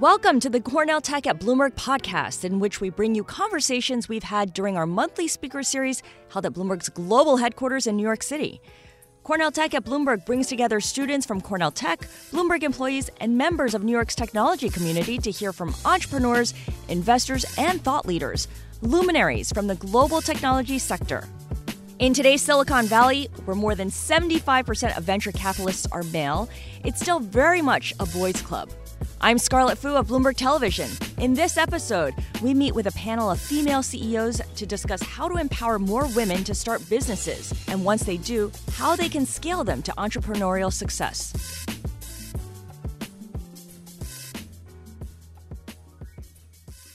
Welcome to the Cornell Tech at Bloomberg podcast, in which we bring you conversations we've had during our monthly speaker series held at Bloomberg's global headquarters in New York City. Cornell Tech at Bloomberg brings together students from Cornell Tech, Bloomberg employees, and members of New York's technology community to hear from entrepreneurs, investors, and thought leaders, luminaries from the global technology sector. In today's Silicon Valley, where more than 75% of venture capitalists are male, it's still very much a boys' club. I'm Scarlet Fu of Bloomberg Television. In this episode, we meet with a panel of female CEOs to discuss how to empower more women to start businesses, and once they do, how they can scale them to entrepreneurial success.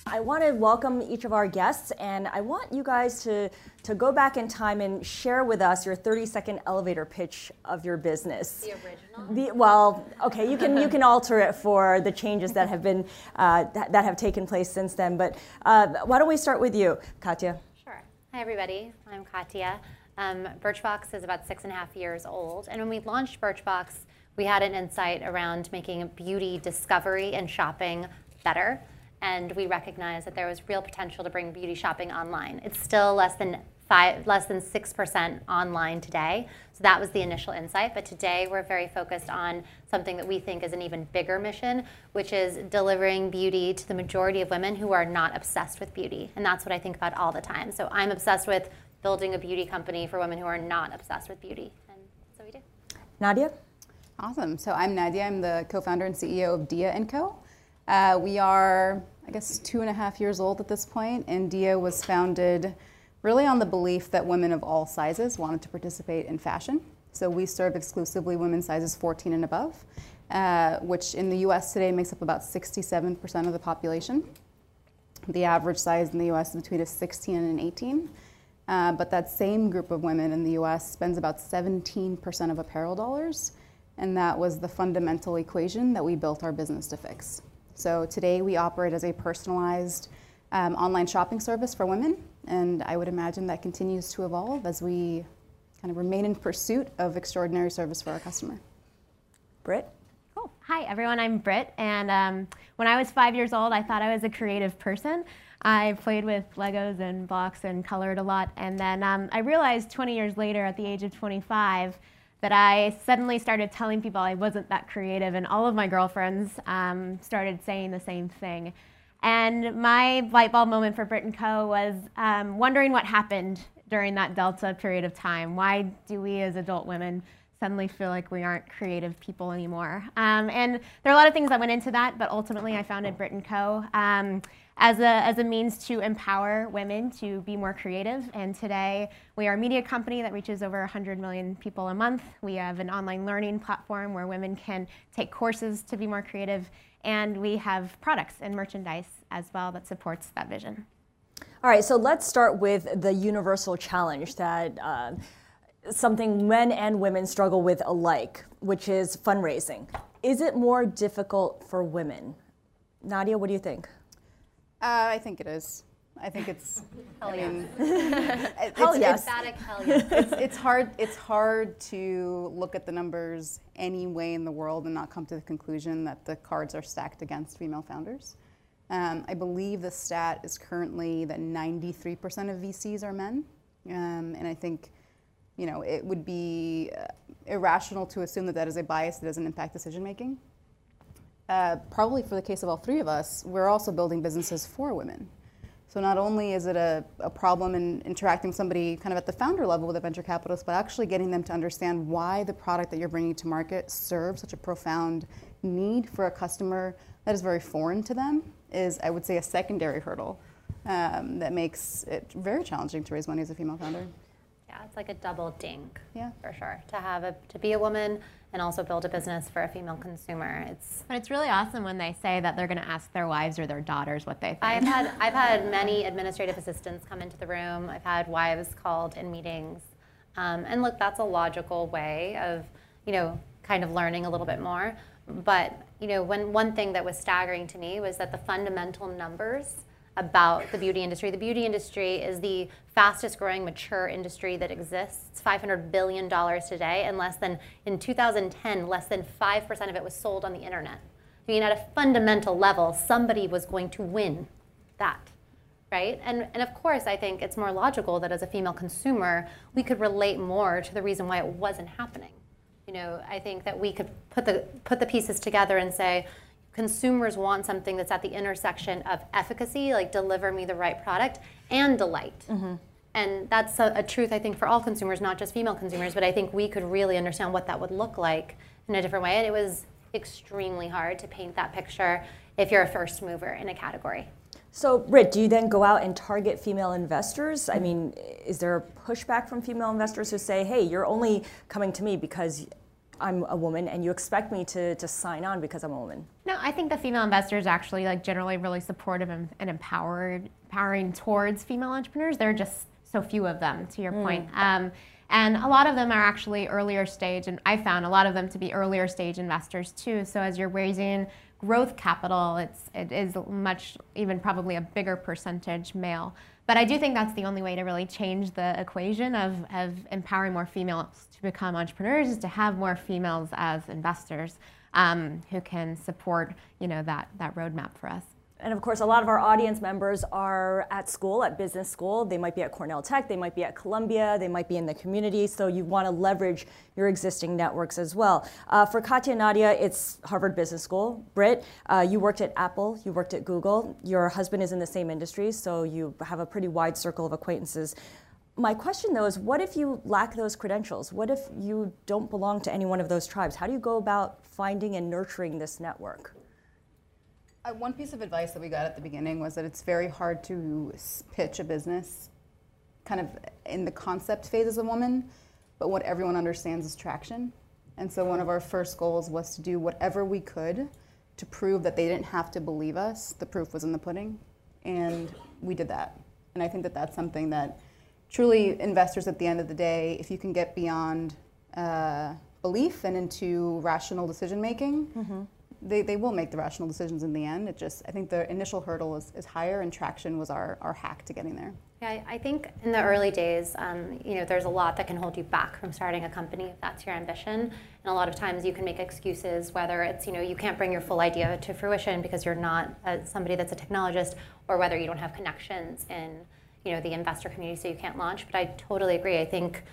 I want to welcome each of our guests, and I want you guys to, to go back in time and share with us your 30 second elevator pitch of your business. The original? The, well, okay, you can, you can alter it for the changes that have, been, uh, that, that, have taken place since then. But uh, why don't we start with you, Katia? Sure. Hi, everybody. I'm Katia. Um, Birchbox is about six and a half years old. And when we launched Birchbox, we had an insight around making beauty discovery and shopping better and we recognized that there was real potential to bring beauty shopping online. It's still less than five, less than six percent online today. So that was the initial insight. But today we're very focused on something that we think is an even bigger mission, which is delivering beauty to the majority of women who are not obsessed with beauty. And that's what I think about all the time. So I'm obsessed with building a beauty company for women who are not obsessed with beauty, and so we do. Nadia. Awesome. So I'm Nadia. I'm the co-founder and CEO of Dia & Co. Uh, we are I guess, two and a half years old at this point, and Dia was founded really on the belief that women of all sizes wanted to participate in fashion. So we serve exclusively women's sizes 14 and above, uh, which in the US today makes up about 67% of the population. The average size in the US is between a 16 and an 18. Uh, but that same group of women in the US spends about 17% of apparel dollars, and that was the fundamental equation that we built our business to fix. So today we operate as a personalized um, online shopping service for women, and I would imagine that continues to evolve as we kind of remain in pursuit of extraordinary service for our customer. Brit? Cool. Hi, everyone. I'm Brit, and um, when I was five years old, I thought I was a creative person. I played with Legos and blocks and colored a lot, and then um, I realized 20 years later, at the age of 25, that I suddenly started telling people I wasn't that creative, and all of my girlfriends um, started saying the same thing. And my light bulb moment for Brit & Co. was um, wondering what happened during that Delta period of time. Why do we as adult women suddenly feel like we aren't creative people anymore? Um, and there are a lot of things that went into that, but ultimately I founded Brit & Co. Um, as a, as a means to empower women to be more creative. And today, we are a media company that reaches over 100 million people a month. We have an online learning platform where women can take courses to be more creative. And we have products and merchandise as well that supports that vision. All right, so let's start with the universal challenge that uh, something men and women struggle with alike, which is fundraising. Is it more difficult for women? Nadia, what do you think? Uh, I think it is. I think it's. hell I mean, it's, hell yes. Emphatic hell yes. it's, it's hard. It's hard to look at the numbers any way in the world and not come to the conclusion that the cards are stacked against female founders. Um, I believe the stat is currently that 93% of VCs are men, um, and I think, you know, it would be uh, irrational to assume that that is a bias that doesn't impact decision making. Uh, probably for the case of all three of us, we're also building businesses for women. So not only is it a, a problem in interacting with somebody kind of at the founder level with a venture capitalist, but actually getting them to understand why the product that you're bringing to market serves such a profound need for a customer that is very foreign to them is, I would say, a secondary hurdle um, that makes it very challenging to raise money as a female founder. Yeah, it's like a double dink. Yeah. For sure. To have a to be a woman and also build a business for a female consumer. It's But it's really awesome when they say that they're going to ask their wives or their daughters what they think. I've had I've had many administrative assistants come into the room. I've had wives called in meetings, um, and look, that's a logical way of you know kind of learning a little bit more. But you know, when one thing that was staggering to me was that the fundamental numbers about the beauty industry. The beauty industry is the fastest growing mature industry that exists. It's $500 billion today, and less than, in 2010, less than 5% of it was sold on the internet. I mean, at a fundamental level, somebody was going to win that, right? And, and of course, I think it's more logical that as a female consumer, we could relate more to the reason why it wasn't happening. You know, I think that we could put the, put the pieces together and say, consumers want something that's at the intersection of efficacy, like deliver me the right product, and delight. Mm-hmm. And that's a, a, truth, I think, for all consumers, not just female consumers, but I think we could really understand what that would look like in a different way. And it was extremely hard to paint that picture if you're a first mover in a category. So, Brit, do you then go out and target female investors? I mean, is there a pushback from female investors who say, hey, you're only coming to me because I'm a woman and you expect me to, to sign on because I'm a woman? No, I think the female investors actually like generally really supportive and, and empowered, empowering towards female entrepreneurs. They're just so few of them, to your mm. point. Um, and a lot of them are actually earlier stage, and I found a lot of them to be earlier stage investors too. So as you're raising growth capital, it's it is much even probably a bigger percentage male. But I do think that's the only way to really change the equation of, of empowering more females to become entrepreneurs is to have more females as investors um, who can support you know that that roadmap for us. And of course, a lot of our audience members are at school, at business school. They might be at Cornell Tech, they might be at Columbia, they might be in the community. So you want to leverage your existing networks as well. Uh, for Katia Nadia, it's Harvard Business School. Brit, uh, you worked at Apple, you worked at Google. Your husband is in the same industry, so you have a pretty wide circle of acquaintances. My question though is what if you lack those credentials? What if you don't belong to any one of those tribes? How do you go about finding and nurturing this network? Uh, one piece of advice that we got at the beginning was that it's very hard to pitch a business kind of in the concept phase as a woman, but what everyone understands is traction. And so one of our first goals was to do whatever we could to prove that they didn't have to believe us. The proof was in the pudding. And we did that. And I think that that's something that truly investors at the end of the day, if you can get beyond uh, belief and into rational decision making, mm-hmm they, they will make the rational decisions in the end. It just, I think the initial hurdle is, is higher and traction was our, our hack to getting there. Yeah, I think in the early days, um, you know, there's a lot that can hold you back from starting a company if that's your ambition. And a lot of times you can make excuses, whether it's, you know, you can't bring your full idea to fruition because you're not a, somebody that's a technologist, or whether you don't have connections in, you know, the investor community so you can't launch. But I totally agree. I think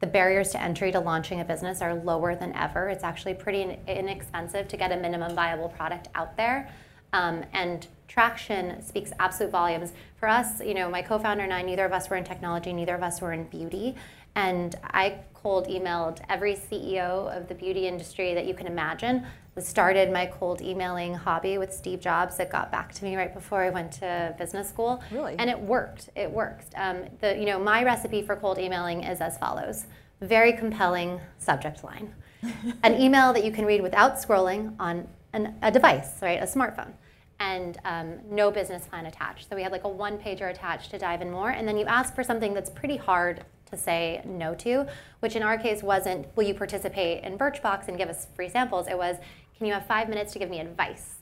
the barriers to entry to launching a business are lower than ever. It's actually pretty inexpensive to get a minimum viable product out there. Um, and traction speaks absolute volumes. For us, you know, my co-founder and I, neither of us were in technology, neither of us were in beauty. And I cold emailed every CEO of the beauty industry that you can imagine. Started my cold emailing hobby with Steve Jobs that got back to me right before I went to business school. Really? And it worked. It worked. Um, the, you know, my recipe for cold emailing is as follows. Very compelling subject line. an email that you can read without scrolling on an, a device, right, a smartphone and um, no business plan attached. So we had like a one pager attached to dive in more. And then you ask for something that's pretty hard to say no to, which in our case wasn't, will you participate in Birchbox and give us free samples? It was, can you have five minutes to give me advice?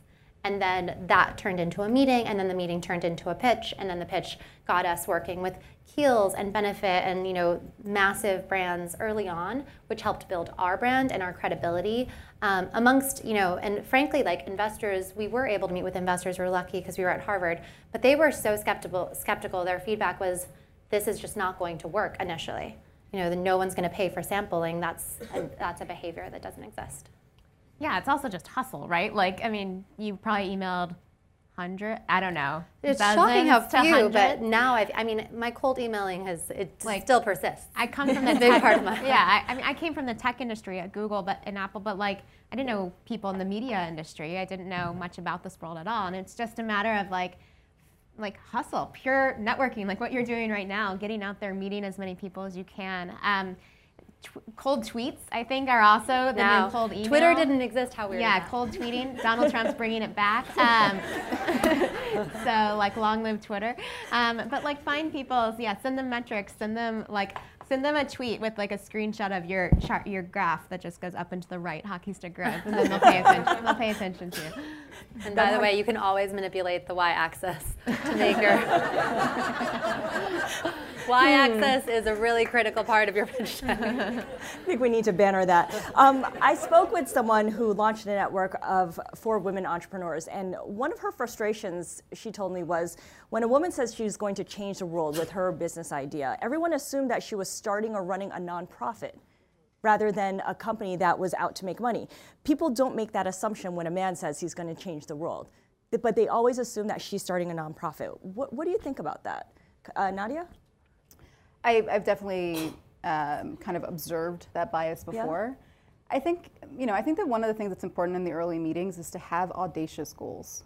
And then that turned into a meeting, and then the meeting turned into a pitch, and then the pitch got us working with Kiehl's and Benefit and you know massive brands early on, which helped build our brand and our credibility um, amongst you know and frankly like investors. We were able to meet with investors. We are lucky because we were at Harvard, but they were so skeptical. Skeptical. Their feedback was this is just not going to work initially. You know, the no one's going to pay for sampling. That's a, that's a behavior that doesn't exist. Yeah, it's also just hustle, right? Like, I mean, you probably emailed hundred. I don't know. It's shocking how few, but now I've, I mean, my cold emailing has it like, still persists. I come from the big part of my yeah. I, I, mean, I came from the tech industry at Google, but in Apple, but like I didn't know people in the media industry. I didn't know much about this world at all, and it's just a matter of like like hustle, pure networking, like what you're doing right now, getting out there, meeting as many people as you can. Um, cold tweets, I think, are also the now, new cold email. Twitter didn't exist. How weird. Yeah, cold tweeting. Donald Trump's bringing it back. Um, so like, long live Twitter. Um, but like, find people. Yeah, send them metrics. Send them like Send them a tweet with like a screenshot of your chart, your graph that just goes up into the right hockey stick growth, and then they'll pay attention. they'll pay attention to you. And by the way, you can always manipulate the y-axis to make your. Y-axis is a really critical part of your deck. I think we need to banner that. Um, I spoke with someone who launched a network of for women entrepreneurs, and one of her frustrations, she told me, was when a woman says she's going to change the world with her business idea, everyone assumed that she was starting or running a nonprofit rather than a company that was out to make money. People don't make that assumption when a man says he's going to change the world, but they always assume that she's starting a nonprofit. What, what do you think about that? Uh, Nadia? I, have definitely um, kind of observed that bias before. Yeah. I think, you know, I think that one of the things that's important in the early meetings is to have audacious goals.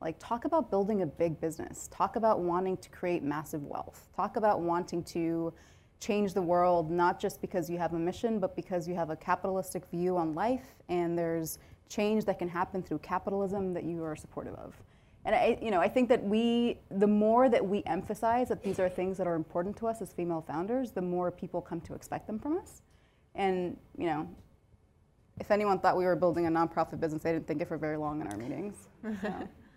Like, talk about building a big business. Talk about wanting to create massive wealth. Talk about wanting to change the world, not just because you have a mission, but because you have a capitalistic view on life and there's change that can happen through capitalism that you are supportive of. And I, you know, I think that we, the more that we emphasize that these are things that are important to us as female founders, the more people come to expect them from us. And you know, if anyone thought we were building a nonprofit business, they didn't think it for very long in our meetings. So.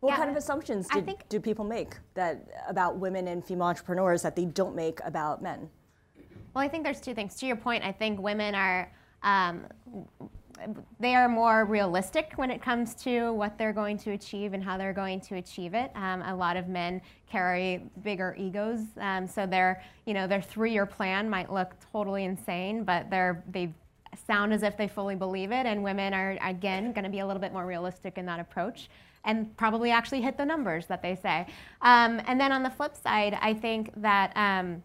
what yeah, kind of assumptions do, do people make that about women and female entrepreneurs that they don't make about men? Well, I think there's two things. To your point, I think women are um, they are more realistic when it comes to what they're going to achieve and how they're going to achieve it. Um, a lot of men carry bigger egos, um, so their you know their three-year plan might look totally insane, but they're they sound as if they fully believe it. And women are again going to be a little bit more realistic in that approach. And probably actually hit the numbers that they say. Um, and then on the flip side, I think that um,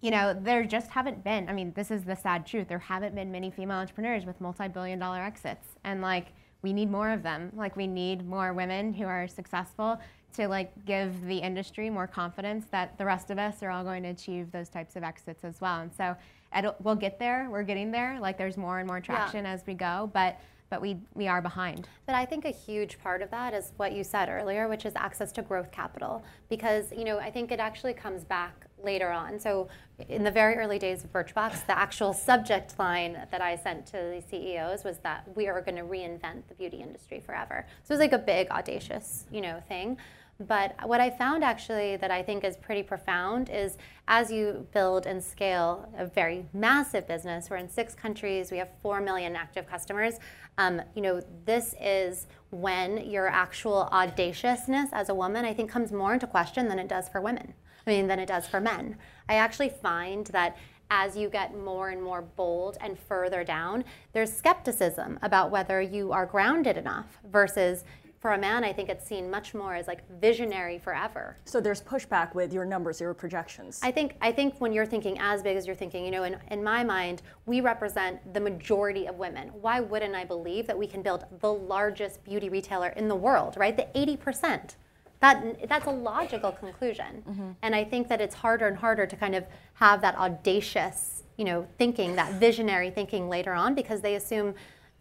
you know, there just haven't been, I mean, this is the sad truth. There haven't been many female entrepreneurs with multi billion dollar exits. And like, we need more of them. Like, we need more women who are successful to like give the industry more confidence that the rest of us are all going to achieve those types of exits as well. And so we'll get there. We're getting there. Like, there's more and more traction yeah. as we go. But but we, we are behind. But I think a huge part of that is what you said earlier, which is access to growth capital. Because, you know, I think it actually comes back later on. So in the very early days of Birchbox, the actual subject line that I sent to the CEOs was that we are going to reinvent the beauty industry forever. So it was like a big, audacious, you know, thing. But what I found actually that I think is pretty profound is as you build and scale a very massive business, we're in six countries, we have four million active customers. Um, you know, this is when your actual audaciousness as a woman, I think, comes more into question than it does for women. I mean, than it does for men. I actually find that as you get more and more bold and further down, there's skepticism about whether you are grounded enough versus for a man, I think it's seen much more as like visionary forever. So there's pushback with your numbers, your projections. I think I think when you're thinking as big as you're thinking, you know, in, in my mind, we represent the majority of women. Why wouldn't I believe that we can build the largest beauty retailer in the world, right? The 80%. That, that's a logical conclusion. Mm-hmm. And I think that it's harder and harder to kind of have that audacious, you know, thinking, that visionary thinking later on because they assume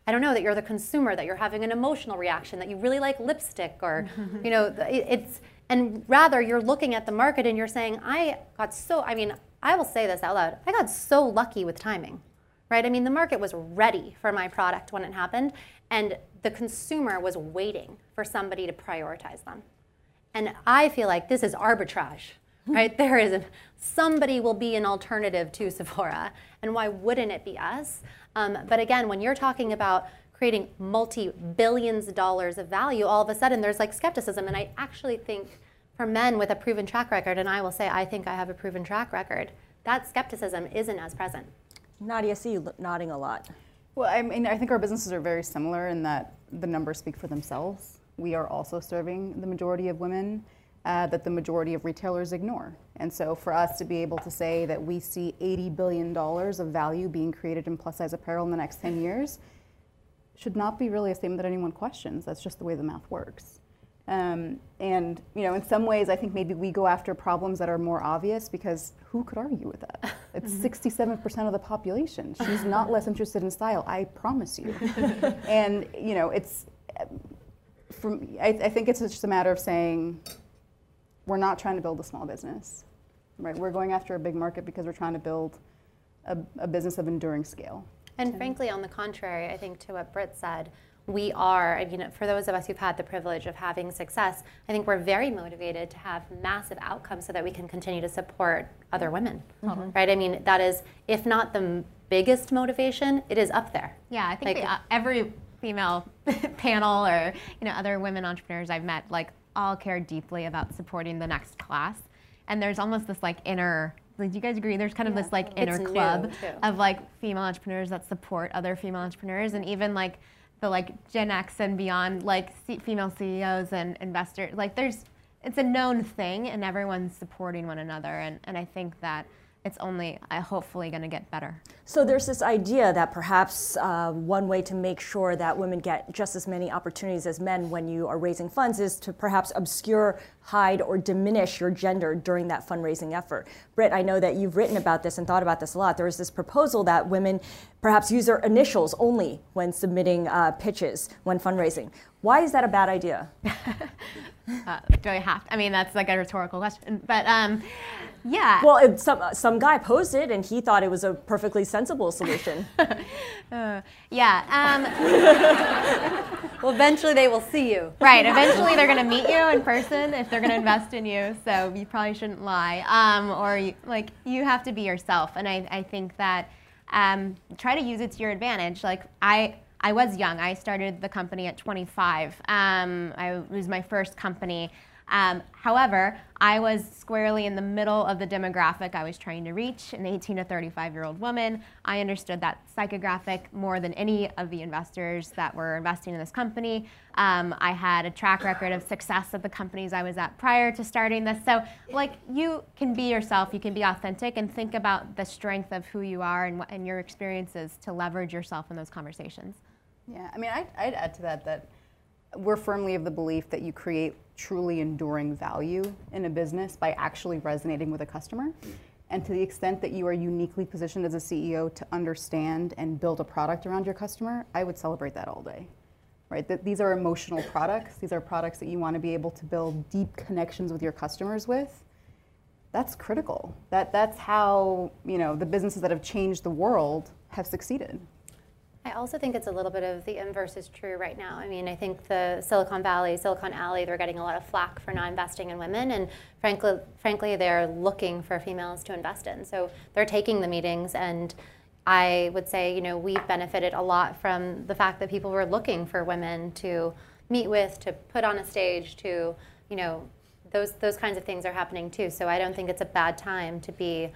I don't know that you're the consumer, that you're having an emotional reaction, that you really like lipstick, or you know, it's and rather you're looking at the market and you're saying, I got so. I mean, I will say this out loud. I got so lucky with timing, right? I mean, the market was ready for my product when it happened, and the consumer was waiting for somebody to prioritize them. And I feel like this is arbitrage, right? there is a, somebody will be an alternative to Sephora, and why wouldn't it be us? Um, but again, when you're talking about creating multi-billions of dollars of value, all of a sudden there's like skepticism. And I actually think for men with a proven track record, and I will say I think I have a proven track record, that skepticism isn't as present. Nadia, I see you nodding a lot. Well, I mean, I think our businesses are very similar in that the numbers speak for themselves. We are also serving the majority of women uh, that the majority of retailers ignore. And so for us to be able to say that we see $80 billion of value being created in plus size apparel in the next 10 years should not be really a statement that anyone questions. That's just the way the math works. Um, and you know, in some ways, I think maybe we go after problems that are more obvious because who could argue with that? It's 67% mm-hmm. of the population. She's not less interested in style, I promise you. and you know, it's from. I, I think it's just a matter of saying we're not trying to build a small business, right? We're going after a big market because we're trying to build a, a business of enduring scale. And frankly, on the contrary, I think to what Brit said, we are, I mean, for those of us who've had the privilege of having success, I think we're very motivated to have massive outcomes so that we can continue to support other women, mm-hmm. right? I mean, that is, if not the biggest motivation, it is up there. Yeah, I think like, the, uh, every female panel or you know other women entrepreneurs I've met like all care deeply about supporting the next class, and there's almost this like inner like, do you guys agree? There's kind of yeah. this like inner it's club of like female entrepreneurs that support other female entrepreneurs, and even like the like Gen X and beyond, like C- female CEOs and investors. Like there's, it's a known thing, and everyone's supporting one another, and and I think that it's only uh, hopefully going to get better. So there's this idea that perhaps uh, one way to make sure that women get just as many opportunities as men when you are raising funds is to perhaps obscure, hide, or diminish your gender during that fundraising effort. Brit, I know that you've written about this and thought about this a lot. There is this proposal that women perhaps use their initials only when submitting uh, pitches when fundraising. Why is that a bad idea? uh, do I have? To? I mean, that's like a rhetorical question, but. Um, yeah. Well, it, some some guy posted, and he thought it was a perfectly sensible solution. uh, yeah. Um, well, eventually they will see you. Right. Eventually they're going to meet you in person if they're going to invest in you. So you probably shouldn't lie, um, or you, like you have to be yourself. And I I think that um, try to use it to your advantage. Like I. I was young. I started the company at 25. Um, I, it was my first company. Um, however, I was squarely in the middle of the demographic I was trying to reach, an 18 to 35 year old woman. I understood that psychographic more than any of the investors that were investing in this company. Um, I had a track record of success at the companies I was at prior to starting this. So, like, you can be yourself, you can be authentic, and think about the strength of who you are and, and your experiences to leverage yourself in those conversations. Yeah, I mean, I'd, I'd add to that that we're firmly of the belief that you create truly enduring value in a business by actually resonating with a customer. Mm. And to the extent that you are uniquely positioned as a CEO to understand and build a product around your customer, I would celebrate that all day. Right? That these are emotional products. These are products that you want to be able to build deep connections with your customers with. That's critical. That that's how, you know, the businesses that have changed the world have succeeded. I also think it's a little bit of the inverse is true right now. I mean, I think the Silicon Valley, Silicon Alley, they're getting a lot of flack for not investing in women, and frankly, frankly, they're looking for females to invest in. So they're taking the meetings, and I would say, you know, we've benefited a lot from the fact that people were looking for women to meet with, to put on a stage, to, you know, those those kinds of things are happening too. So I don't think it's a bad time to be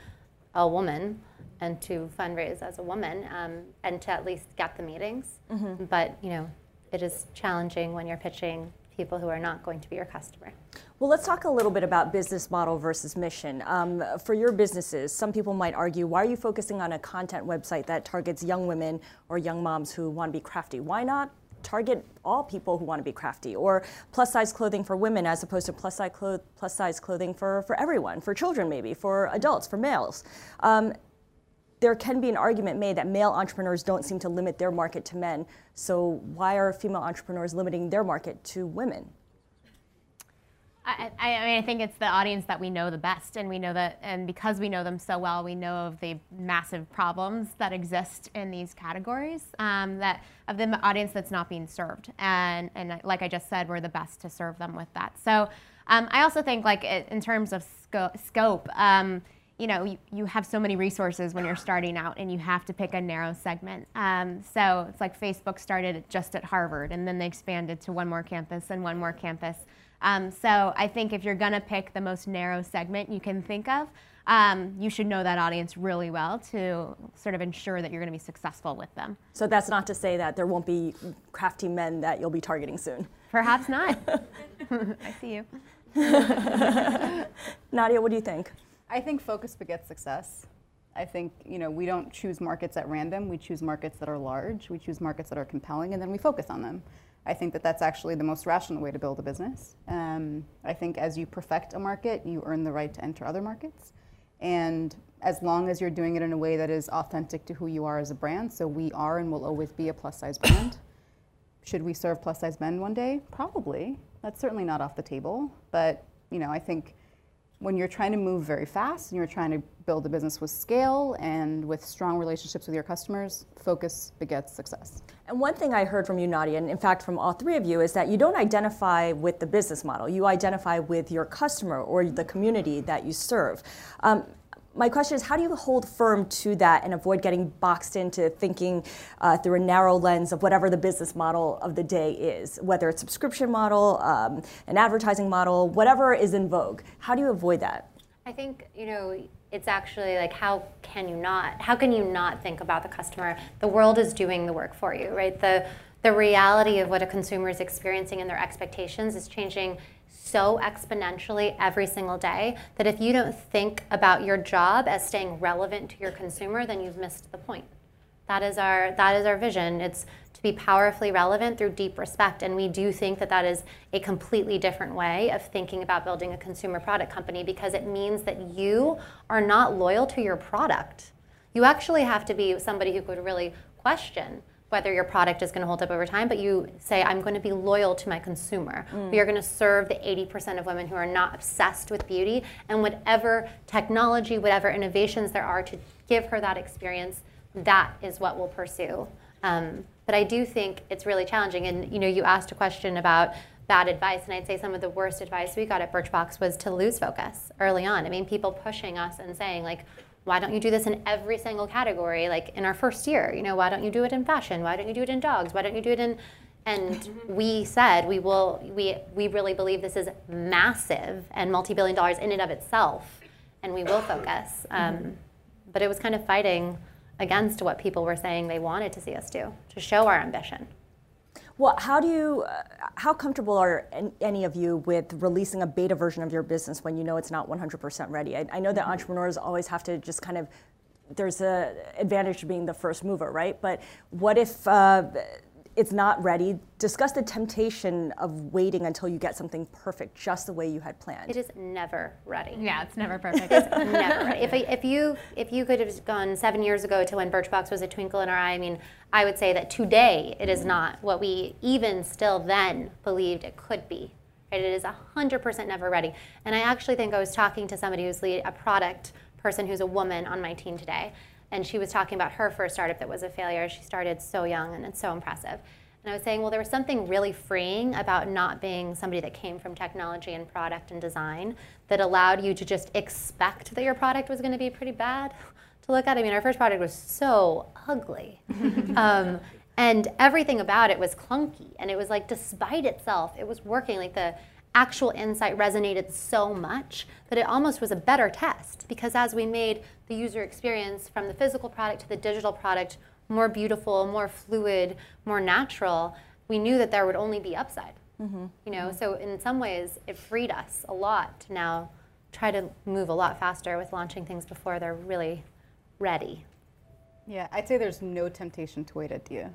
a woman and to fundraise as a woman um, and to at least get the meetings. Mm-hmm. But you know, it is challenging when you're pitching people who are not going to be your customer. Well, let's talk a little bit about business model versus mission. Um, for your businesses, some people might argue, why are you focusing on a content website that targets young women or young moms who want to be crafty? Why not target all people who want to be crafty or plus size clothing for women as opposed to plus size, clo- plus size clothing for, for everyone, for children maybe, for adults, for males. Um, there can be an argument made that male entrepreneurs don't seem to limit their market to men. So why are female entrepreneurs limiting their market to women? I, I, mean, I think it's the audience that we know the best, and we know that, and because we know them so well, we know of the massive problems that exist in these categories. Um, that of the audience that's not being served, and and like I just said, we're the best to serve them with that. So um, I also think, like in terms of sco- scope. Um, you know, you, you, have so many resources when you're starting out and you have to pick a narrow segment. Um, so it's like Facebook started just at Harvard and then they expanded to one more campus and one more campus. Um, so I think if you're going to pick the most narrow segment you can think of, um, you should know that audience really well to sort of ensure that you're going to be successful with them. So that's not to say that there won't be crafty men that you'll be targeting soon. Perhaps not. I see you. Nadia, what do you think? I think focus begets success. I think you know we don't choose markets at random. We choose markets that are large. We choose markets that are compelling, and then we focus on them. I think that that's actually the most rational way to build a business. Um, I think as you perfect a market, you earn the right to enter other markets, and as long as you're doing it in a way that is authentic to who you are as a brand. So we are and will always be a plus size brand. Should we serve plus size men one day? Probably. That's certainly not off the table. But you know, I think when you're trying to move very fast and you're trying to build a business with scale and with strong relationships with your customers, focus begets success. And one thing I heard from you, Nadia, and in fact from all three of you, is that you don't identify with the business model. You identify with your customer or the community that you serve. Um, my question is how do you hold firm to that and avoid getting boxed into thinking uh, through a narrow lens of whatever the business model of the day is whether it's subscription model um, an advertising model whatever is in vogue? How do you avoid that? I think you know it's actually like how can you not how can you not think about the customer? The world is doing the work for you right? The the reality of what a consumer is experiencing and their expectations is changing so exponentially every single day that if you don't think about your job as staying relevant to your consumer, then you've missed the point. That is our that is our vision. It's to be powerfully relevant through deep respect, and we do think that that is a completely different way of thinking about building a consumer product company because it means that you are not loyal to your product. You actually have to be somebody who could really question whether your product is going to hold up over time, but you say, I'm going to be loyal to my consumer. Mm. We are going to serve the 80% of women who are not obsessed with beauty, and whatever technology, whatever innovations there are to give her that experience, that is what we'll pursue. Um, but I do think it's really challenging. And you know, you asked a question about bad advice, and I'd say some of the worst advice we got at Birchbox was to lose focus early on. I mean, people pushing us and saying like, why don't you do this in every single category like in our first year? You know why don't you do it in fashion? Why don't you do it in dogs? Why don't you do it in and we said we will we we really believe this is massive and multi-billion dollars in and of itself and we will focus. Um, but it was kind of fighting against what people were saying they wanted to see us do to show our ambition well, how do you, uh, how comfortable are any of you with releasing a beta version of your business when you know it's not 100% ready? I, I know that mm-hmm. entrepreneurs always have to just kind of, there's a advantage to being the first mover, right? But what if uh, it's not ready, discuss the temptation of waiting until you get something perfect, just the way you had planned. It is never ready. Yeah, it's never perfect. it's never ready. If, if you if you could have gone seven years ago to when Birchbox was a twinkle in our eye, I mean, I would say that today it is mm-hmm. not what we even still then believed it could be. Right? It is hundred percent never ready. And I actually think I was talking to somebody who's lead a product person who's a woman on my team today and she was talking about her first startup that was a failure. She started so young, and it's so impressive. And I was saying, well, there was something really freeing about not being somebody that came from technology and product and design that allowed you to just expect that your product was going to be pretty bad to look at. I mean, our first product was so ugly. um, and everything about it was clunky. And it was like, despite itself, it was working. Like the actual insight resonated so much that it almost was a better test because as we made the user experience from the physical product to the digital product more beautiful, more fluid, more natural, we knew that there would only be upside. Mm-hmm. You know, mm-hmm. so in some ways it freed us a lot to now try to move a lot faster with launching things before they're really ready. Yeah, I'd say there's no temptation to wait at Dia.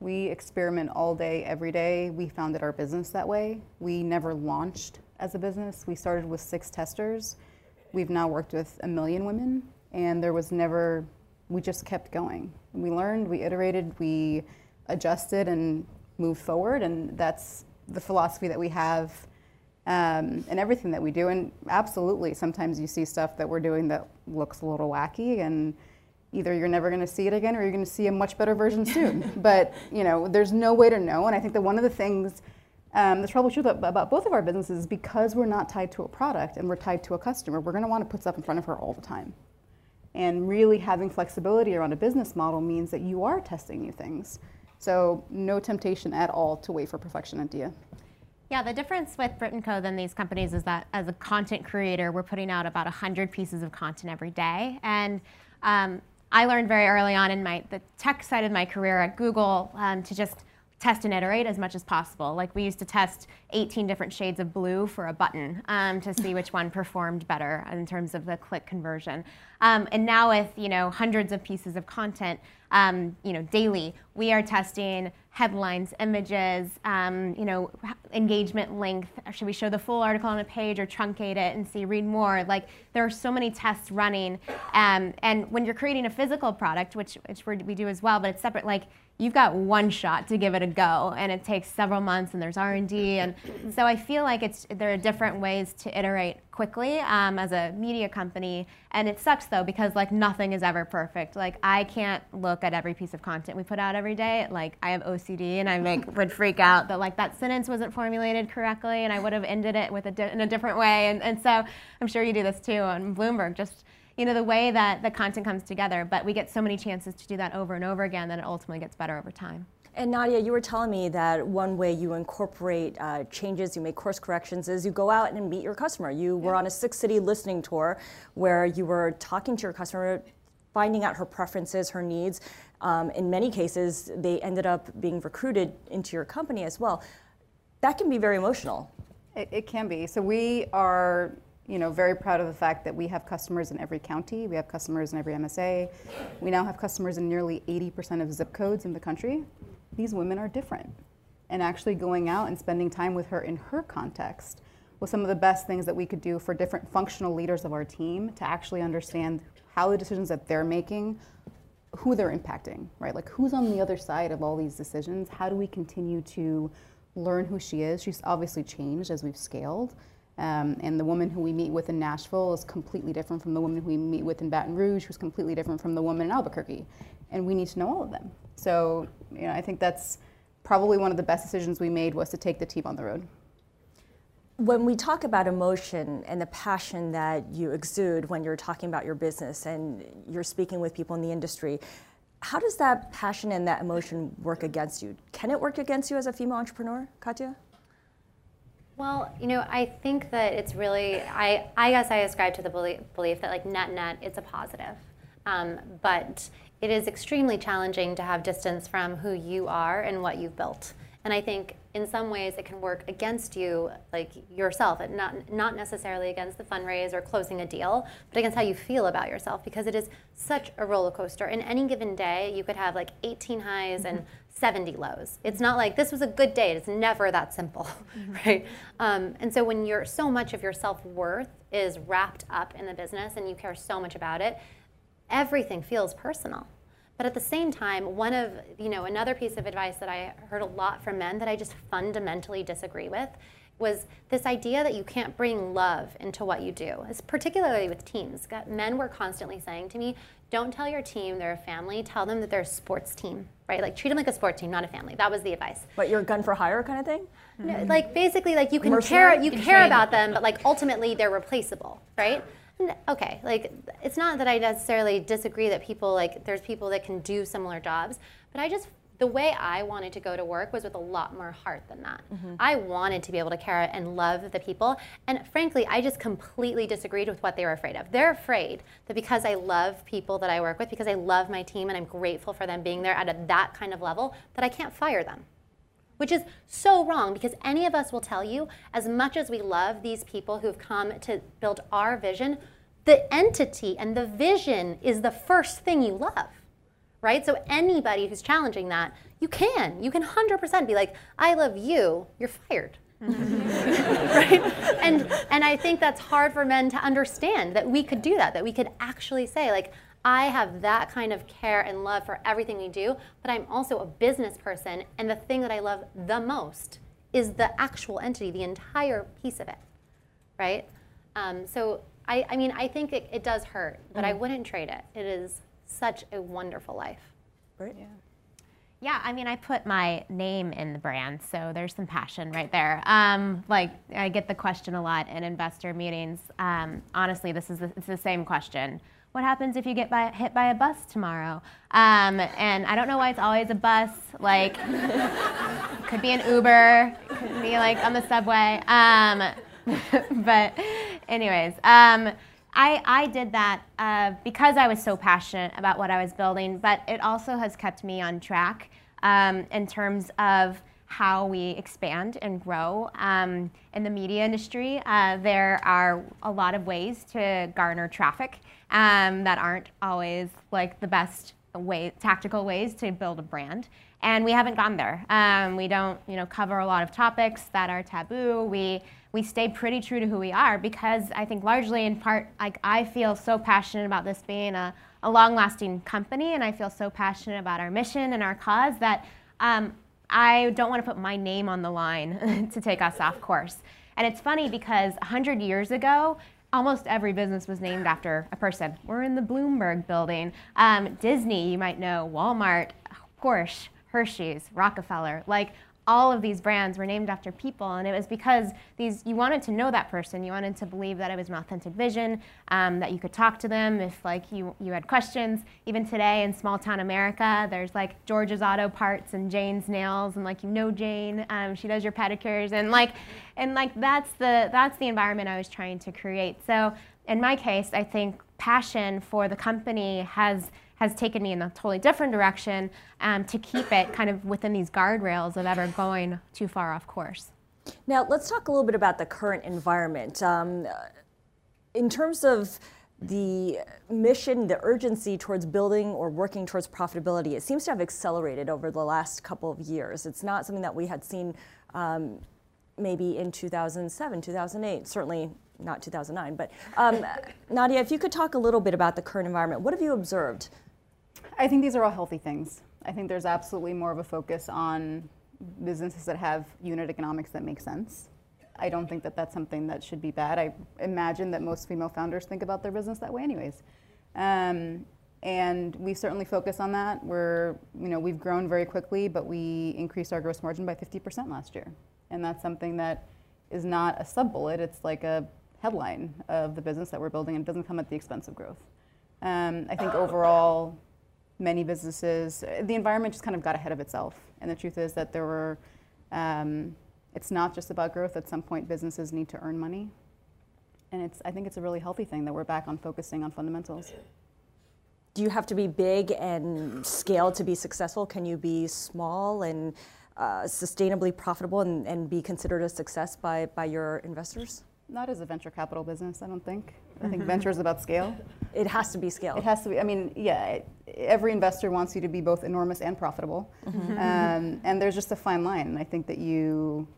We experiment all day, every day. We founded our business that way. We never launched as a business. We started with six testers. We've now worked with a million women, and there was never, we just kept going. We learned, we iterated, we adjusted and moved forward, and that's the philosophy that we have um, in everything that we do. And absolutely, sometimes you see stuff that we're doing that looks a little wacky, and either you're never going to see it again or you're going to see a much better version soon. but you know, there's no way to know. And I think that one of the things um, that's probably true about both of our businesses is because we're not tied to a product and we're tied to a customer, we're going to want to put stuff in front of her all the time. And really having flexibility around a business model means that you are testing new things. So no temptation at all to wait for perfection at. Yeah, the difference with Brit & Co. than these companies is that as a content creator, we're putting out about 100 pieces of content every day. And um, I learned very early on in my the tech side of my career at Google um, to just test and iterate as much as possible. Like we used to test 18 different shades of blue for a button um, to see which one performed better in terms of the click conversion. Um, and now with you know hundreds of pieces of content, um, you know daily, we are testing headlines, images, um, you know engagement length. Should we show the full article on a page or truncate it and see read more? Like there are so many tests running, um, and when you're creating a physical product, which which we do as well, but it's separate. Like you've got one shot to give it a go and it takes several months and there's r&d and so i feel like it's there are different ways to iterate quickly um, as a media company. And it sucks though because like nothing is ever perfect. Like I can't look at every piece of content we put out every day. Like I have OCD and I make would freak out that like that sentence wasn't formulated correctly and I would have ended it with a di- in a different way. And, and so I'm sure you do this too on Bloomberg. Just you know the way that the content comes together, but we get so many chances to do that over and over again that it ultimately gets better over time. And Nadia, you were telling me that one way you incorporate uh, changes, you make course corrections, is you go out and meet your customer. You were on a six city listening tour where you were talking to your customer, finding out her preferences, her needs. Um, in many cases, they ended up being recruited into your company as well. That can be very emotional. It, it can be. So we are you know, very proud of the fact that we have customers in every county. We have customers in every MSA. We now have customers in nearly 80% of zip codes in the country. These women are different. And actually going out and spending time with her in her context was some of the best things that we could do for different functional leaders of our team to actually understand how the decisions that they're making, who they're impacting, right? Like who's on the other side of all these decisions? How do we continue to learn who she is? She's obviously changed as we've scaled. Um, and the woman who we meet with in Nashville is completely different from the woman who we meet with in Baton Rouge, who's completely different from the woman in Albuquerque. And we need to know all of them. So, you know, I think that's probably one of the best decisions we made was to take the team on the road. When we talk about emotion and the passion that you exude when you're talking about your business and you're speaking with people in the industry, how does that passion and that emotion work against you? Can it work against you as a female entrepreneur, Katia? Well, you know, I think that it's really, I, I guess I ascribe to the belief, belief that like net net, it's a positive. Um, but it is extremely challenging to have distance from who you are and what you've built. And I think in some ways it can work against you, like yourself, and not, not necessarily against the fundraise or closing a deal, but against how you feel about yourself because it is such a roller coaster. In any given day, you could have like 18 highs and 70 lows. It's not like this was a good day. It's never that simple, mm-hmm. right? Um, and so when you're so much of your self worth is wrapped up in the business and you care so much about it, everything feels personal. But at the same time, one of you know another piece of advice that I heard a lot from men that I just fundamentally disagree with was this idea that you can't bring love into what you do, it's particularly with teams. Men were constantly saying to me, don't tell your team they're a family, tell them that they're a sports team, right? Like treat them like a sports team, not a family. That was the advice. But you're a gun for hire kind of thing? No, like basically like you can Mercenary? care you care about them, but like ultimately they're replaceable, right? okay, like it's not that I necessarily disagree that people like there's people that can do similar jobs, but I just the way I wanted to go to work was with a lot more heart than that. Mm-hmm. I wanted to be able to care and love the people. And frankly, I just completely disagreed with what they were afraid of. They're afraid that because I love people that I work with, because I love my team and I'm grateful for them being there at a, that kind of level, that I can't fire them. Which is so wrong because any of us will tell you, as much as we love these people who've come to build our vision, the entity and the vision is the first thing you love right? So anybody who's challenging that, you can. You can 100% be like, I love you, you're fired. right? And and I think that's hard for men to understand that we could do that, that we could actually say like I have that kind of care and love for everything we do, but I'm also a business person and the thing that I love the most is the actual entity, the entire piece of it. Right? Um, so I, I mean, I think it, it does hurt, but mm. I wouldn't trade it. It is such a wonderful life. Right? Yeah. Yeah, I mean, I put my name in the brand, so there's some passion right there. Um, like, I get the question a lot in investor meetings. Um, honestly, this is the, it's the same question. What happens if you get by, hit by a bus tomorrow? Um, and I don't know why it's always a bus. Like, could be an Uber, could be like on the subway. Um, but, anyways. I, I did that uh, because I was so passionate about what I was building, but it also has kept me on track um, in terms of how we expand and grow. Um, in the media industry, uh, there are a lot of ways to garner traffic um, that aren't always like the best way, tactical ways to build a brand. And we haven't gone there. Um, we don't, you know, cover a lot of topics that are taboo. We we stay pretty true to who we are because I think largely in part, like I feel so passionate about this being a, a long-lasting company, and I feel so passionate about our mission and our cause that um, I don't want to put my name on the line to take us off course. And it's funny because 100 years ago, almost every business was named after a person. We're in the Bloomberg building. Um, Disney, you might know, Walmart, Porsche, Hershey's, Rockefeller. Like all of these brands were named after people, and it was because these you wanted to know that person. You wanted to believe that it was an authentic vision, um, that you could talk to them if like you you had questions. Even today in small town America, there's like George's Auto Parts and Jane's Nails, and like you know Jane, um, she does your pedicures, and like and like that's the that's the environment I was trying to create. So in my case, I think passion for the company has has taken me in a totally different direction um, to keep it kind of within these guardrails of ever going too far off course. Now, let's talk a little bit about the current environment. Um, in terms of the mission, the urgency towards building or working towards profitability, it seems to have accelerated over the last couple of years. It's not something that we had seen um, maybe in 2007, 2008, certainly not 2009. But um, Nadia, if you could talk a little bit about the current environment, what have you observed? I think these are all healthy things. I think there's absolutely more of a focus on businesses that have unit economics that make sense. I don't think that that's something that should be bad. I imagine that most female founders think about their business that way, anyways. Um, and we certainly focus on that. We're, you know, we've grown very quickly, but we increased our gross margin by 50% last year, and that's something that is not a sub bullet. It's like a headline of the business that we're building, and it doesn't come at the expense of growth. Um, I think overall, many businesses, the environment just kind of got ahead of itself. And the truth is that there were, um, it's not just about growth. At some point, businesses need to earn money. And it's, I think it's a really healthy thing that we're back on focusing on fundamentals. Do you have to be big and scale to be successful? Can you be small and uh, sustainably profitable and, and be considered a success by, by your investors? Not as a venture capital business, I don't think. I think venture is about scale. It has to be scale. It has to be. I mean, yeah, every investor wants you to be both enormous and profitable, mm-hmm. um, and there's just a fine line. And I think that you,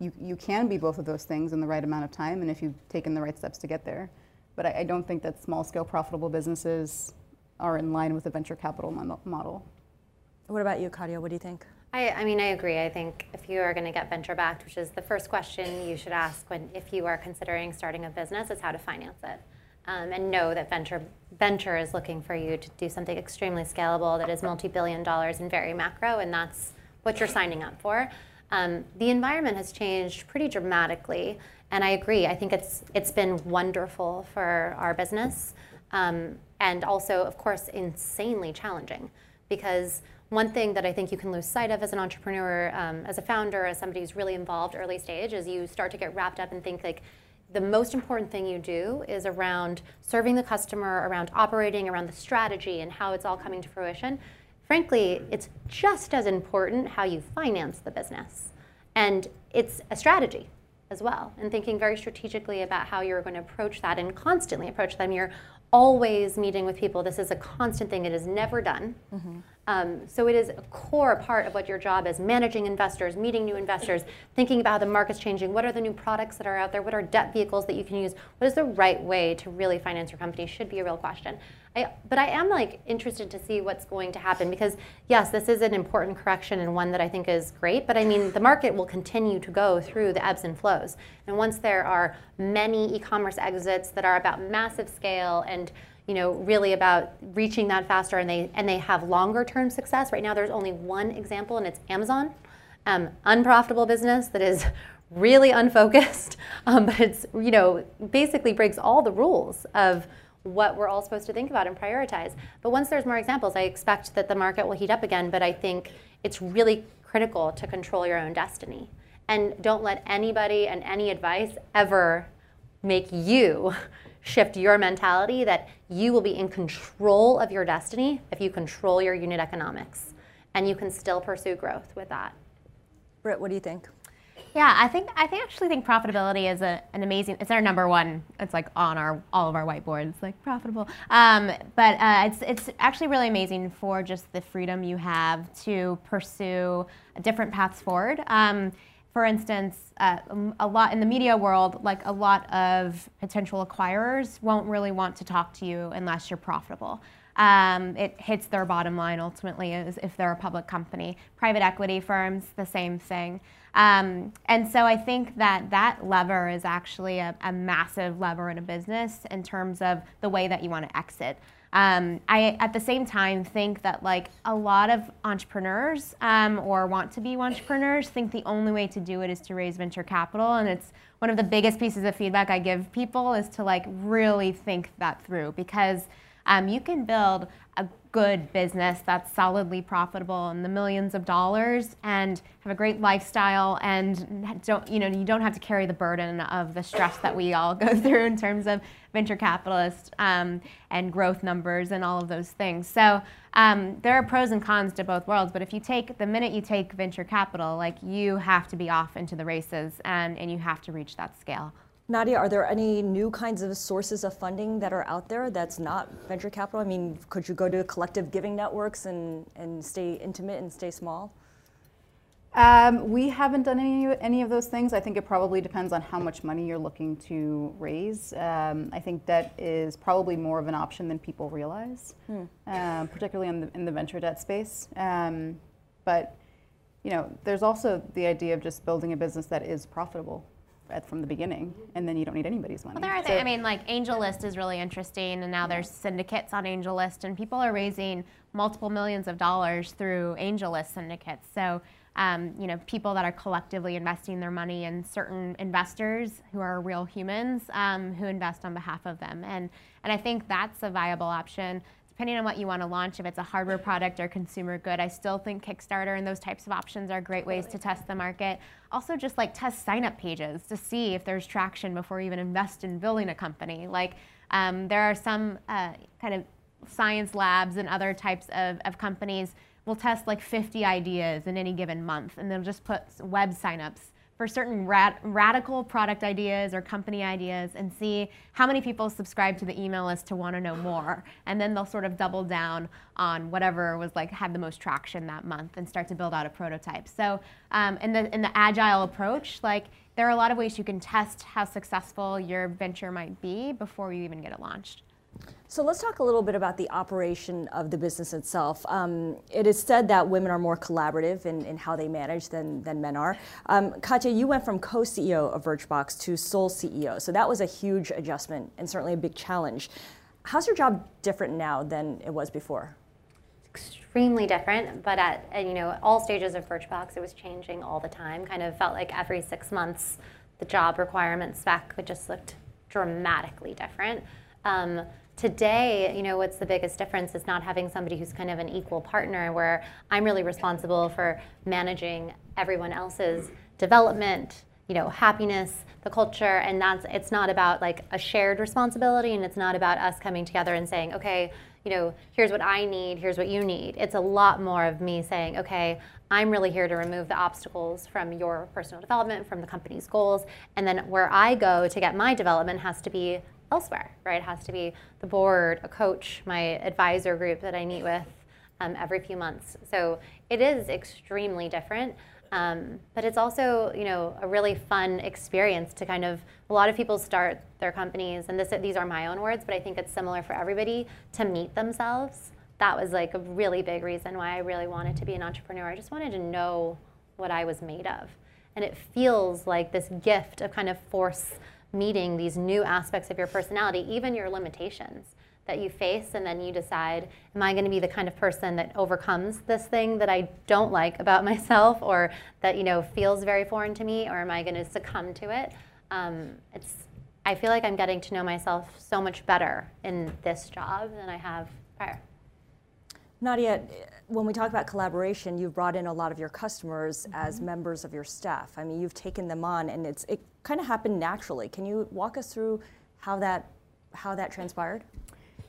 you, you can be both of those things in the right amount of time, and if you've taken the right steps to get there. But I, I don't think that small-scale profitable businesses are in line with the venture capital model. What about you, Katia? What do you think? I, I, mean, I agree. I think if you are going to get venture backed, which is the first question you should ask when if you are considering starting a business, is how to finance it, um, and know that venture venture is looking for you to do something extremely scalable that is multi-billion dollars and very macro, and that's what you're signing up for. Um, the environment has changed pretty dramatically, and I agree. I think it's it's been wonderful for our business, um, and also, of course, insanely challenging because one thing that I think you can lose sight of as an entrepreneur, um, as a founder, as somebody who's really involved early stage, is you start to get wrapped up and think like the most important thing you do is around serving the customer, around operating, around the strategy and how it's all coming to fruition. Frankly, it's just as important how you finance the business. And it's a strategy as well, and thinking very strategically about how you're going to approach that and constantly approach them. You're always meeting with people. This is a constant thing. It is never done. Mm-hmm. Um, so it is a core part of what your job is: managing investors, meeting new investors, thinking about how the market's changing. What are the new products that are out there? What are debt vehicles that you can use? What is the right way to really finance your company? Should be a real question. I, but I am like interested to see what's going to happen because yes, this is an important correction and one that I think is great. But I mean, the market will continue to go through the ebbs and flows. And once there are many e-commerce exits that are about massive scale and you know really about reaching that faster, and they and they have longer term success. Right now, there's only one example, and it's Amazon, um, unprofitable business that is really unfocused, um, but it's you know basically breaks all the rules of what we're all supposed to think about and prioritize. But once there's more examples, I expect that the market will heat up again. But I think it's really critical to control your own destiny. And don't let anybody and any advice ever make you shift your mentality that you will be in control of your destiny if you control your unit economics. And you can still pursue growth with that. Brit, what do you think? Yeah, I think I think actually think profitability is a, an amazing. It's our number one. It's like on our all of our whiteboards, like profitable. Um, but uh, it's it's actually really amazing for just the freedom you have to pursue different paths forward. Um, for instance, uh, a lot in the media world, like a lot of potential acquirers won't really want to talk to you unless you're profitable. um, it hits their bottom line ultimately if they're a public company. Private equity firms, the same thing. Um, and so I think that that lever is actually a, a, massive lever in a business in terms of the way that you want to exit. Um, I, at the same time, think that like a lot of entrepreneurs um, or want to be entrepreneurs think the only way to do it is to raise venture capital, and it's one of the biggest pieces of feedback I give people is to like really think that through because um, you can build a good business that's solidly profitable in the millions of dollars and have a great lifestyle and don't you know you don't have to carry the burden of the stress that we all go through in terms of venture capitalists um, and growth numbers and all of those things so um, there are pros and cons to both worlds but if you take the minute you take venture capital like you have to be off into the races and, and you have to reach that scale Nadia, are there any new kinds of sources of funding that are out there that's not venture capital? I mean, could you go to collective giving networks and, and stay intimate and stay small? Um, we haven't done any, any of those things. I think it probably depends on how much money you're looking to raise. Um, I think debt is probably more of an option than people realize, hmm. um, particularly in the, in the venture debt space. Um, but you know, there's also the idea of just building a business that is profitable at, from the beginning, and then you don't need anybody's money. Well, there are so, I mean, like AngelList is really interesting, and now there's syndicates on AngelList, and people are raising multiple millions of dollars through AngelList syndicates. So, um, you know, people that are collectively investing their money in certain investors who are real humans um, who invest on behalf of them, and and I think that's a viable option depending on what you want to launch, if it's a hardware product or consumer good, I still think Kickstarter and those types of options are great ways to test the market. Also, just like test sign up pages to see if there's traction before you even invest in building a company. Like, um, there are some uh, kind of science labs and other types of, of companies will test like 50 ideas in any given month, and they'll just put web signups for certain rad radical product ideas or company ideas and see how many people subscribe to the email list to want to know more. And then they'll sort of double down on whatever was like had the most traction that month and start to build out a prototype. So um, in, the, in the agile approach, like there are a lot of ways you can test how successful your venture might be before you even get it launched. So let's talk a little bit about the operation of the business itself. Um, it is said that women are more collaborative in, in how they manage than, than men are. Um, Katia, you went from co-CEO of Birchbox to sole CEO, so that was a huge adjustment and certainly a big challenge. How's your job different now than it was before? Extremely different, but at you know all stages of Birchbox, it was changing all the time. Kind of felt like every six months, the job requirement spec just looked dramatically different. Um, today, you know, what's the biggest difference is not having somebody who's kind of an equal partner where I'm really responsible for managing everyone else's development, you know, happiness, the culture, and that's it's not about like a shared responsibility and it's not about us coming together and saying, okay, you know, here's what I need, here's what you need. It's a lot more of me saying, okay, I'm really here to remove the obstacles from your personal development, from the company's goals, and then where I go to get my development has to be elsewhere, right? It has to be the board, a coach, my advisor group that I meet with um, every few months. So it is extremely different. Um, but it's also, you know, a really fun experience to kind of. A lot of people start their companies, and this, these are my own words, but I think it's similar for everybody to meet themselves. That was like a really big reason why I really wanted to be an entrepreneur. I just wanted to know what I was made of, and it feels like this gift of kind of force meeting these new aspects of your personality, even your limitations that you face, and then you decide, am I going to be the kind of person that overcomes this thing that I don't like about myself, or that you know feels very foreign to me, or am I going to succumb to it? Um, it's I feel like I'm getting to know myself so much better in this job than I have prior. Nadia, when we talk about collaboration, you've brought in a lot of your customers mm-hmm. as members of your staff. I mean, you've taken them on, and it's it kind of happened naturally. Can you walk us through how that how that transpired?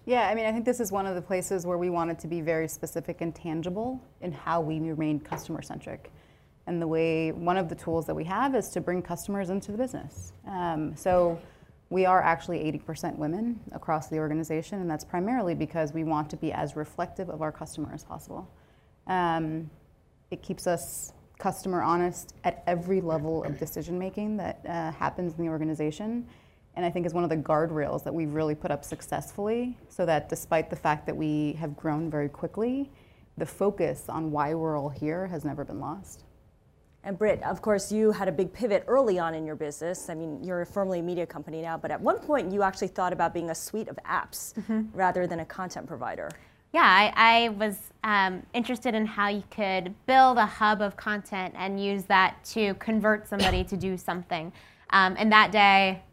Yeah, I mean, I think this is one of the places where we wanted to be very specific and tangible in how we remain customer centric. And the way one of the tools that we have is to bring customers into the business. Um, so we are actually 80% women across the organization, and that's primarily because we want to be as reflective of our customer as possible. Um, it keeps us customer honest at every level of decision making that uh, happens in the organization. and I think is one of the guardrails that we've really put up successfully so that despite the fact that we have grown very quickly, the focus on why we're all here has never been lost. And Brit, of course, you had a big pivot early on in your business. I mean, you're firmly a media company now, but at one point you actually thought about being a suite of apps mm-hmm. rather than a content provider. Yeah, I, I was um, interested in how you could build a hub of content and use that to convert somebody to do something. Um, and that day,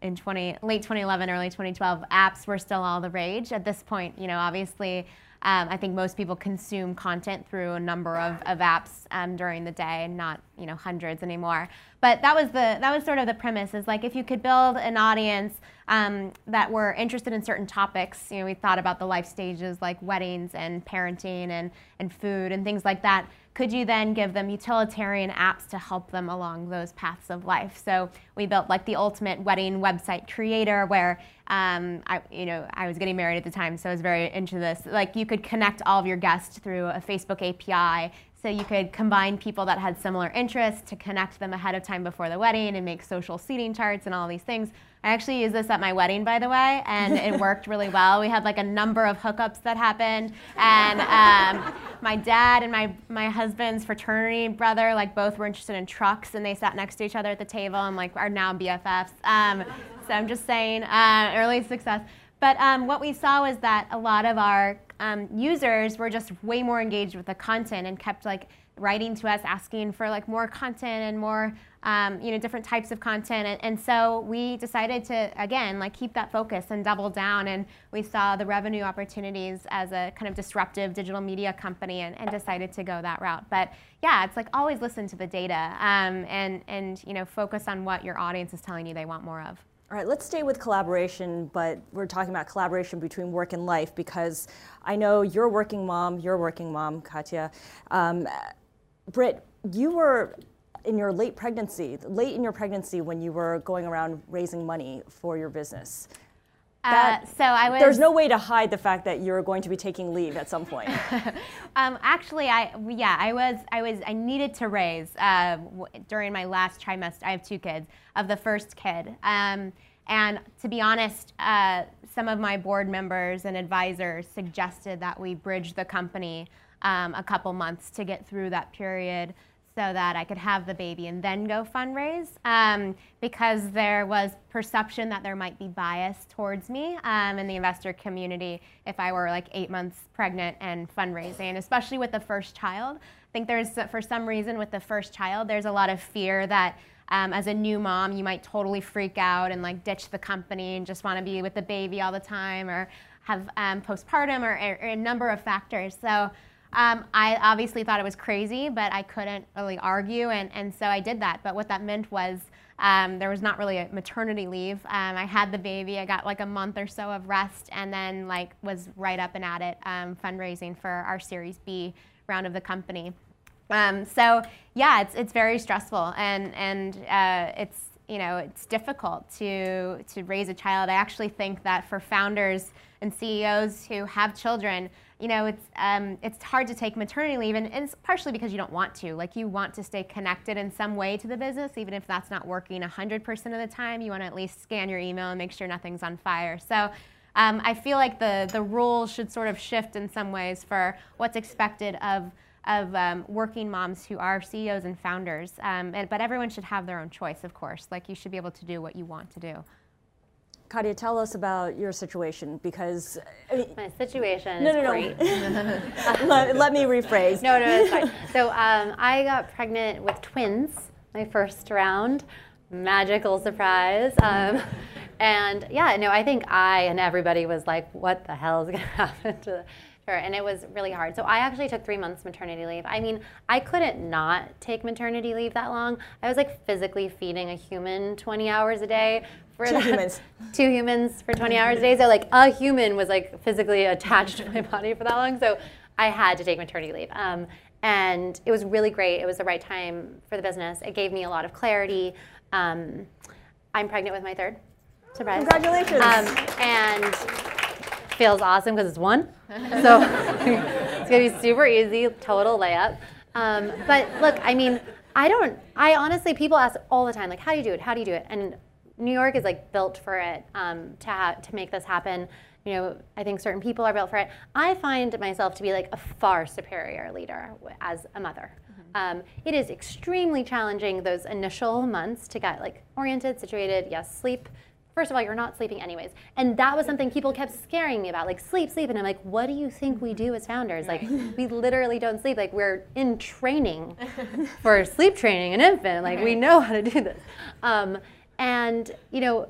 in 20, late 2011, early 2012, apps were still all the rage. At this point, you know, obviously um, I think most people consume content through a number of, of apps um, during the day, not you know hundreds anymore. But that was the that was sort of the premise is like if you could build an audience um, that were interested in certain topics. You know, we thought about the life stages like weddings and parenting and and food and things like that could you then give them utilitarian apps to help them along those paths of life? So we built like the ultimate wedding website creator where um, I, you know, I was getting married at the time, so I was very into this. Like you could connect all of your guests through a Facebook API. So you could combine people that had similar interests to connect them ahead of time before the wedding and make social seating charts and all these things. I actually used this at my wedding, by the way, and it worked really well. We had like a number of hookups that happened, and um, my dad and my my husband's fraternity brother, like both were interested in trucks, and they sat next to each other at the table, and like are now BFFs. Um, so I'm just saying, uh, early success. But um, what we saw was that a lot of our um, users were just way more engaged with the content and kept like writing to us asking for like more content and more um, you know different types of content. And, and, so we decided to again like keep that focus and double down. And we saw the revenue opportunities as a kind of disruptive digital media company and, and decided to go that route. But yeah it's like always listen to the data um, and and you know focus on what your audience is telling you they want more of all right, let's stay with collaboration, but we're talking about collaboration between work and life because I know you're a working mom, you're a working mom, Katia. Um, Brit, you were in your late pregnancy, late in your pregnancy when you were going around raising money for your business. Uh, that, uh, so I was. There's no way to hide the fact that you're going to be taking leave at some point. um, actually, I yeah, I was I was I needed to raise uh, w- during my last trimester. I have two kids. Of the first kid, um, and to be honest, uh, some of my board members and advisors suggested that we bridge the company um, a couple months to get through that period so that I could have the baby and then go fundraise um, because there was perception that there might be bias towards me um, in the investor community if I were like eight months pregnant and fundraising, especially with the first child. I think there's, for some reason, with the first child, there's a lot of fear that um, as a new mom, you might totally freak out and like ditch the company and just want to be with the baby all the time or have um, postpartum or, or, a number of factors. So um, I obviously thought it was crazy, but I couldn't really argue, and, and so I did that. But what that meant was um, there was not really a maternity leave. Um, I had the baby, I got like a month or so of rest, and then like was right up and at it um, fundraising for our Series B round of the company. Um, so yeah, it's it's very stressful, and and uh, it's you know it's difficult to to raise a child. I actually think that for founders and CEOs who have children you know, it's um, it's hard to take maternity leave, and, and, it's partially because you don't want to. Like you want to stay connected in some way to the business, even if that's not working 100% of the time. You want to at least scan your email and make sure nothing's on fire. So. Um, I feel like the, the rules should sort of shift in some ways for what's expected of, of um, working moms who are CEOs and founders. Um, and, but everyone should have their own choice, of course. Like you should be able to do what you want to do. Katia, tell us about your situation because I mean, my situation no, is no, great. No. let, let, me rephrase. No, no, it's fine. So um, I got pregnant with twins my first round. Magical surprise. Um, and yeah, no, I think I and everybody was like, "What the hell is going to happen to?" Sure, and it was really hard. So I actually took three months maternity leave. I mean, I couldn't not take maternity leave that long. I was like physically feeding a human 20 hours a day. For two that, humans. Two humans for 20 hours a day. So like a human was like physically attached to my body for that long. So I had to take maternity leave. Um, and it was really great. It was the right time for the business. It gave me a lot of clarity. Um, I'm pregnant with my third. Surprise. Congratulations. Um, and feels awesome because it's one. So it's gonna be super easy, total layup. Um, but look, I mean, I don't. I honestly, people ask all the time, like, how do you do it? How do you do it? And New York is like built for it um, to ha- to make this happen. You know, I think certain people are built for it. I find myself to be like a far superior leader as a mother. Um, it is extremely challenging those initial months to get like oriented, situated. Yes, sleep. First of all, you're not sleeping anyways, and that was something people kept scaring me about, like sleep, sleep. And I'm like, what do you think we do as founders? Like, we literally don't sleep. Like, we're in training for sleep training an infant. Like, we know how to do this. Um, and you know,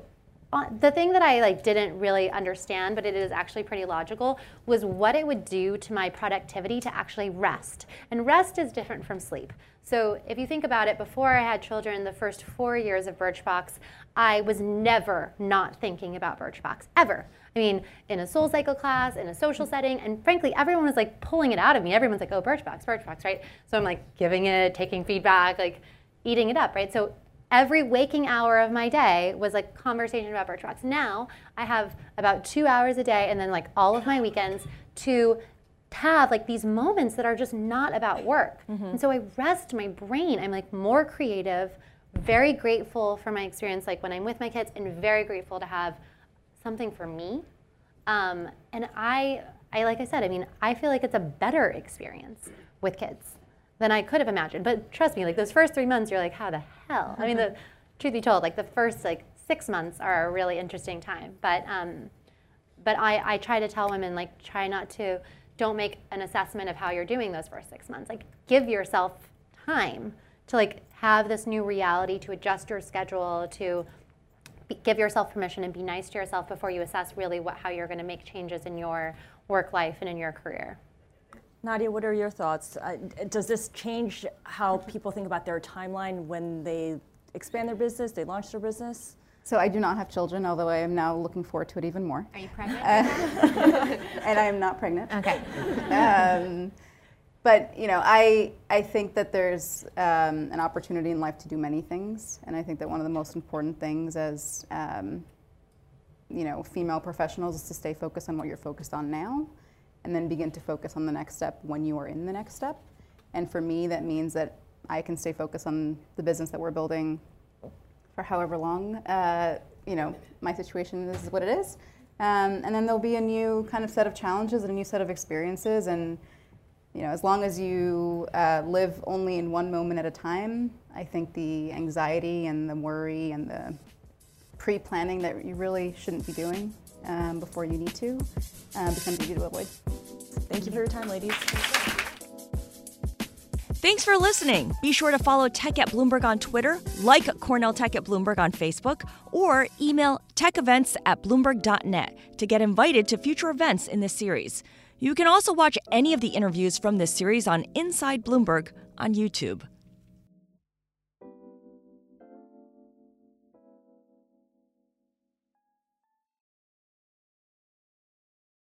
uh, the thing that I like didn't really understand, but it is actually pretty logical, was what it would do to my productivity to actually rest. And rest is different from sleep. So if you think about it, before I had children, the first four years of Birchbox, I was never not thinking about Birchbox ever. I mean, in a SoulCycle class, in a social setting, and frankly, everyone was like pulling it out of me. Everyone's like, oh, Birchbox, Birchbox, right? So I'm like giving it, taking feedback, like eating it up, right? So every waking hour of my day was like conversation about Birchbox. Now I have about two hours a day and then like all of my weekends to have like these moments that are just not about work. Mm-hmm. And so I rest my brain. I'm like more creative, very grateful for my experience like when I'm with my kids and very grateful to have something for me. Um, and I, I, like I said, I mean, I feel like it's a better experience with kids than I could have imagined. But trust me, like those first three months, you're like, how the hell? I mean, the truth be told, like the first like six months are a really interesting time. But um, but I, I try to tell women like try not to don't make an assessment of how you're doing those first six months. Like give yourself time to like have this new reality, to adjust your schedule, to be, give yourself permission and be nice to yourself before you assess really what how you're going to make changes in your work life and in your career. Nadia, what are your thoughts? Uh, does this change how people think about their timeline when they expand their business, they launch their business? So I do not have children, although I am now looking forward to it even more. Are you pregnant? Uh, and I am not pregnant. Okay. Um, but you know, I I think that there's um, an opportunity in life to do many things, and I think that one of the most important things as um, you know female professionals is to stay focused on what you're focused on now and then begin to focus on the next step when you are in the next step. And for me, that means that I can stay focused on the business that we're building for however long. Uh, you know, my situation is what it is. Um, and then there'll be a new kind of set of challenges and a new set of experiences. And you know, as long as you uh, live only in one moment at a time, I think the anxiety and the worry and the pre-planning that you really shouldn't be doing um, before you need to uh, becomes easy to avoid. Thank you for your time, ladies. Thanks for listening. Be sure to follow Tech at Bloomberg on Twitter, like Cornell Tech at Bloomberg on Facebook, or email techevents at bloomberg.net to get invited to future events in this series. You can also watch any of the interviews from this series on Inside Bloomberg on YouTube.